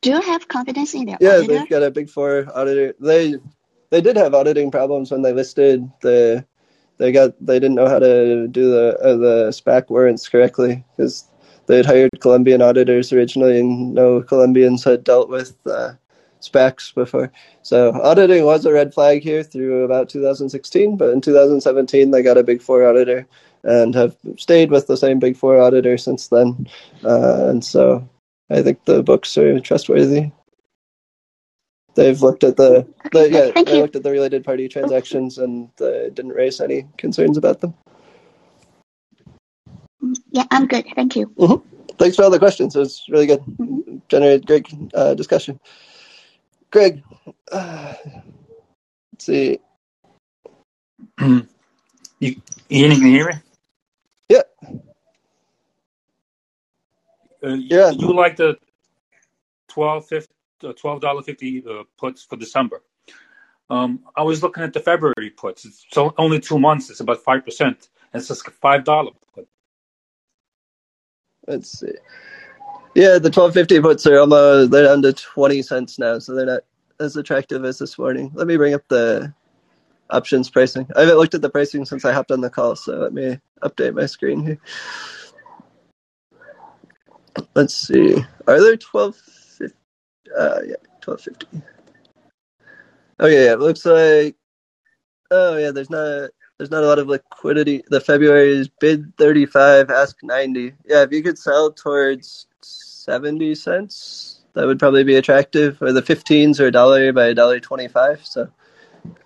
Speaker 2: Do you have confidence in their
Speaker 1: yeah,
Speaker 2: auditor?
Speaker 1: they've got a big four auditor. They they did have auditing problems when they listed the. They got they didn't know how to do the uh, the SPAC warrants correctly because they had hired Colombian auditors originally, and no Colombians had dealt with uh, SPACs before. So auditing was a red flag here through about 2016, but in 2017 they got a Big Four auditor and have stayed with the same Big Four auditor since then. Uh, and so I think the books are trustworthy. They've looked at the, the yeah
Speaker 2: Thank
Speaker 1: they
Speaker 2: you.
Speaker 1: looked at the related party transactions and uh, didn't raise any concerns about them.
Speaker 2: Yeah, I'm good. Thank you.
Speaker 1: Thanks for all the questions. It was really good.
Speaker 2: Mhm.
Speaker 1: Generated great uh, discussion. Greg, uh, let's see.
Speaker 5: you, you can hear me?
Speaker 1: Yeah.
Speaker 5: Uh,
Speaker 1: Yeah.
Speaker 5: You like the twelve fifty, uh, twelve dollar fifty uh, puts for December. Um, I was looking at the February puts. It's only two months. It's about five percent. And it's just five dollar put.
Speaker 1: Let's see. Yeah, the twelve fifty puts are almost they're down to twenty cents now, so they're not as attractive as this morning. Let me bring up the options pricing. I haven't looked at the pricing since I hopped on the call, so let me update my screen here. Let's see. Are there twelve fifty? Uh, yeah, twelve fifty. Oh yeah, yeah, it looks like. Oh yeah, there's not there's not a lot of liquidity. The February is bid 35, ask 90. Yeah, if you could sell towards 70 cents, that would probably be attractive. Or the 15s are a dollar by a dollar 25. So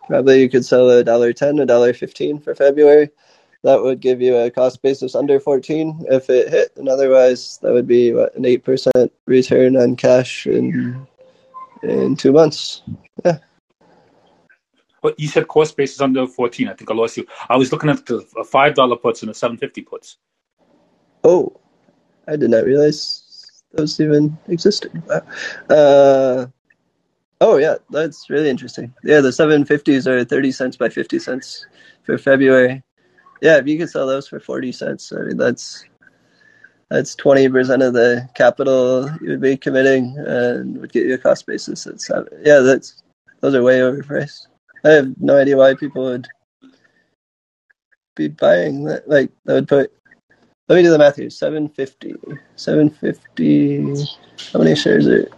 Speaker 1: probably you could sell a dollar 10, a dollar 15 for February. That would give you a cost basis under 14 if it hit. And otherwise, that would be what, an 8% return on cash in, in two months. Yeah.
Speaker 5: But you said cost basis under fourteen. I think I lost you. I was looking at the five dollar puts and the seven fifty puts.
Speaker 1: Oh, I did not realize those even existed. Uh, oh yeah, that's really interesting. Yeah, the seven fifties are thirty cents by fifty cents for February. Yeah, if you could sell those for forty cents, I mean that's that's twenty percent of the capital you would be committing, and would get you a cost basis at seven. Yeah, that's those are way overpriced. I have no idea why people would be buying that. Like that would put let me do the math here. 750. 750. How many shares are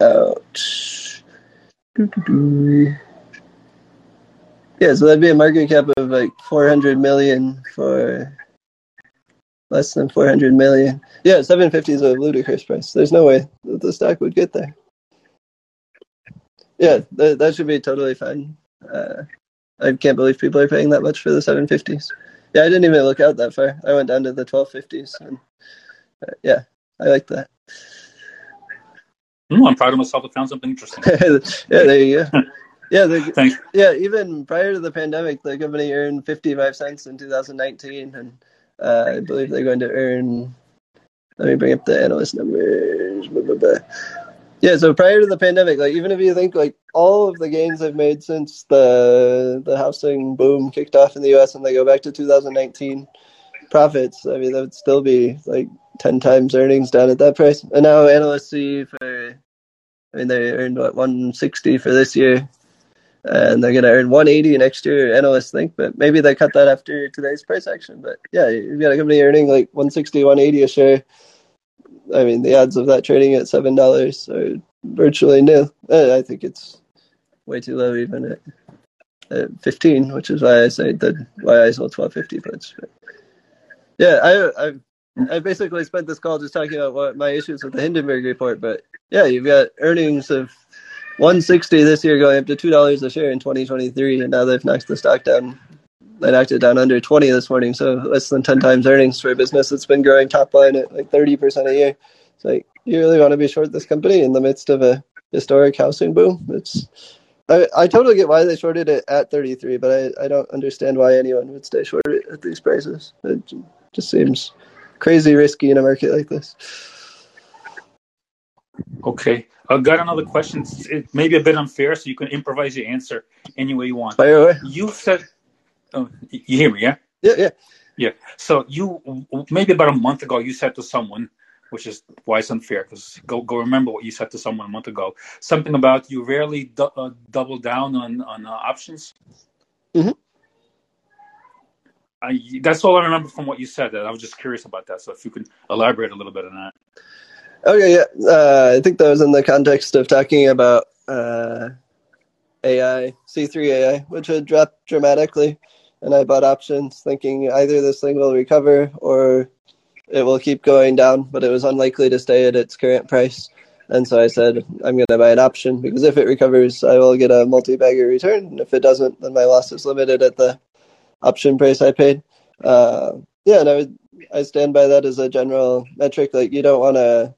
Speaker 1: out? Doo-doo-doo. Yeah, so that'd be a market cap of like 400 million for less than 400 million. Yeah, 750 is a ludicrous price. There's no way that the stock would get there. Yeah, that, that should be totally fine. Uh, I can't believe people are paying that much for the 750s. Yeah, I didn't even look out that far. I went down to the 1250s. And, uh, yeah, I like that.
Speaker 5: Mm, I'm proud of myself. I found something interesting.
Speaker 1: yeah, there you go. Yeah, the,
Speaker 5: Thanks.
Speaker 1: yeah. Even prior to the pandemic, the company earned 55 cents in 2019, and uh, I believe they're going to earn. Let me bring up the analyst numbers. Blah, blah, blah. Yeah, so prior to the pandemic, like even if you think like all of the gains they've made since the the housing boom kicked off in the U.S. and they go back to 2019 profits, I mean that would still be like 10 times earnings down at that price. And now analysts see for, I mean they earned what 160 for this year, and they're going to earn 180 next year. Analysts think, but maybe they cut that after today's price action. But yeah, you've got a company earning like 160, 180 a share. I mean, the odds of that trading at seven dollars are virtually nil. Uh, I think it's way too low, even at, at fifteen, which is why I say that why I sold twelve fifty puts. But yeah, I I I basically spent this call just talking about what my issues with the Hindenburg report. But yeah, you've got earnings of one sixty this year going up to two dollars a share in twenty twenty three, and now they've knocked the stock down they knocked it down under 20 this morning, so less than 10 times earnings for a business that's been growing top line at like 30% a year. It's like, you really want to be short this company in the midst of a historic housing boom? It's I, I totally get why they shorted it at 33, but I, I don't understand why anyone would stay short at these prices. It just seems crazy risky in a market like this.
Speaker 5: Okay. I've got another question. It may be a bit unfair, so you can improvise your answer any way you want.
Speaker 1: Fire away.
Speaker 5: You said, oh, you hear me, yeah?
Speaker 1: Yeah, yeah.
Speaker 5: Yeah. So you, maybe about a month ago, you said to someone, which is why it's unfair, because go, go remember what you said to someone a month ago. Something about you rarely du- uh, double down on, on uh, options.
Speaker 1: Mm-hmm.
Speaker 5: I, that's all I remember from what you said. That I was just curious about that. So if you could elaborate a little bit on that.
Speaker 1: Okay, yeah. Uh, I think that was in the context of talking about uh, AI, C3 AI, which had dropped dramatically. And I bought options thinking either this thing will recover or it will keep going down, but it was unlikely to stay at its current price. And so I said, I'm going to buy an option because if it recovers, I will get a multi bagger return. And if it doesn't, then my loss is limited at the option price I paid. Uh, yeah, and I would, I stand by that as a general metric. Like you don't want to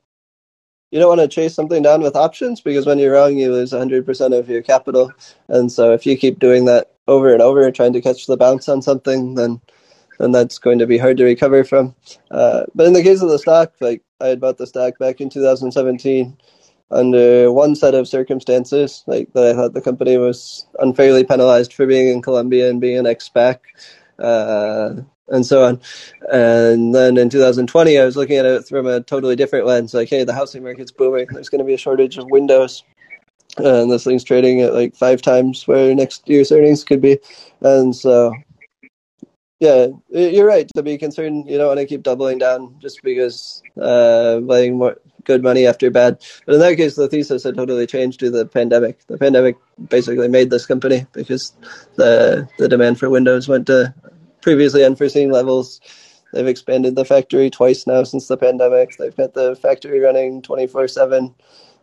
Speaker 1: you don't want to chase something down with options because when you're wrong, you lose 100% of your capital. And so if you keep doing that over and over, trying to catch the bounce on something, then then that's going to be hard to recover from. Uh, but in the case of the stock, like I had bought the stock back in 2017 under one set of circumstances, like that I thought the company was unfairly penalized for being in Colombia and being an ex-SPAC. Uh, and so on. And then in 2020, I was looking at it from a totally different lens. Like, hey, the housing market's booming. There's going to be a shortage of windows. And this thing's trading at like five times where next year's earnings could be. And so, yeah, you're right to be concerned. You don't want to keep doubling down just because uh, more good money after bad. But in that case, the thesis had totally changed due to the pandemic. The pandemic basically made this company because the the demand for Windows went to previously unforeseen levels. They've expanded the factory twice now since the pandemic. They've got the factory running 24 7,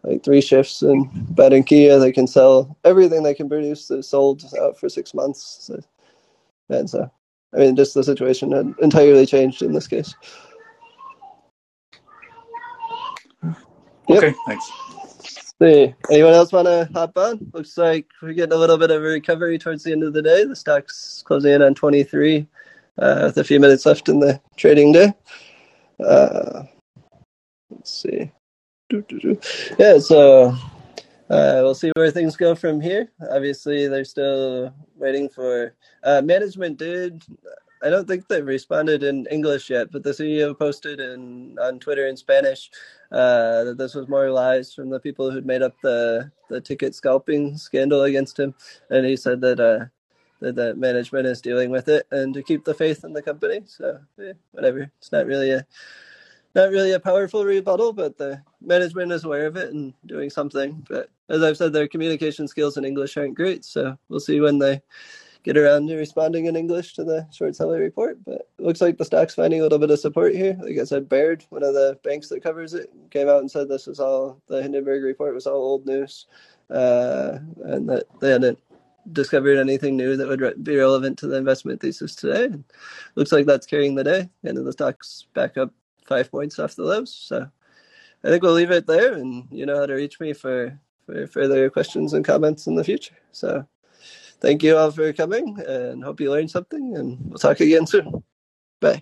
Speaker 1: like three shifts and bad in Barranquilla. They can sell everything they can produce. They sold out for six months. So, and so, I mean, just the situation had entirely changed in this case.
Speaker 5: Okay, yep. thanks.
Speaker 1: See, anyone else want to hop on? Looks like we're getting a little bit of a recovery towards the end of the day. The stock's closing in on 23 uh, with a few minutes left in the trading day. Uh, let's see. Yeah, so uh, we'll see where things go from here. Obviously, they're still waiting for uh, management. Did I don't think they've responded in English yet, but the CEO posted in on Twitter in Spanish uh, that this was more lies from the people who'd made up the the ticket scalping scandal against him, and he said that uh, that the management is dealing with it and to keep the faith in the company. So eh, whatever, it's not really a not really a powerful rebuttal, but the management is aware of it and doing something. But as I've said, their communication skills in English aren't great, so we'll see when they get around to responding in English to the short seller report. But looks like the stock's finding a little bit of support here. Like I said, Baird, one of the banks that covers it, came out and said this was all the Hindenburg report was all old news, uh, and that they hadn't discovered anything new that would re- be relevant to the investment thesis today. And looks like that's carrying the day, and the stock's back up five points off the lows. So I think we'll leave it there, and you know how to reach me for for further questions and comments in the future. So thank you all for coming and hope you learned something and we'll talk again soon. Bye.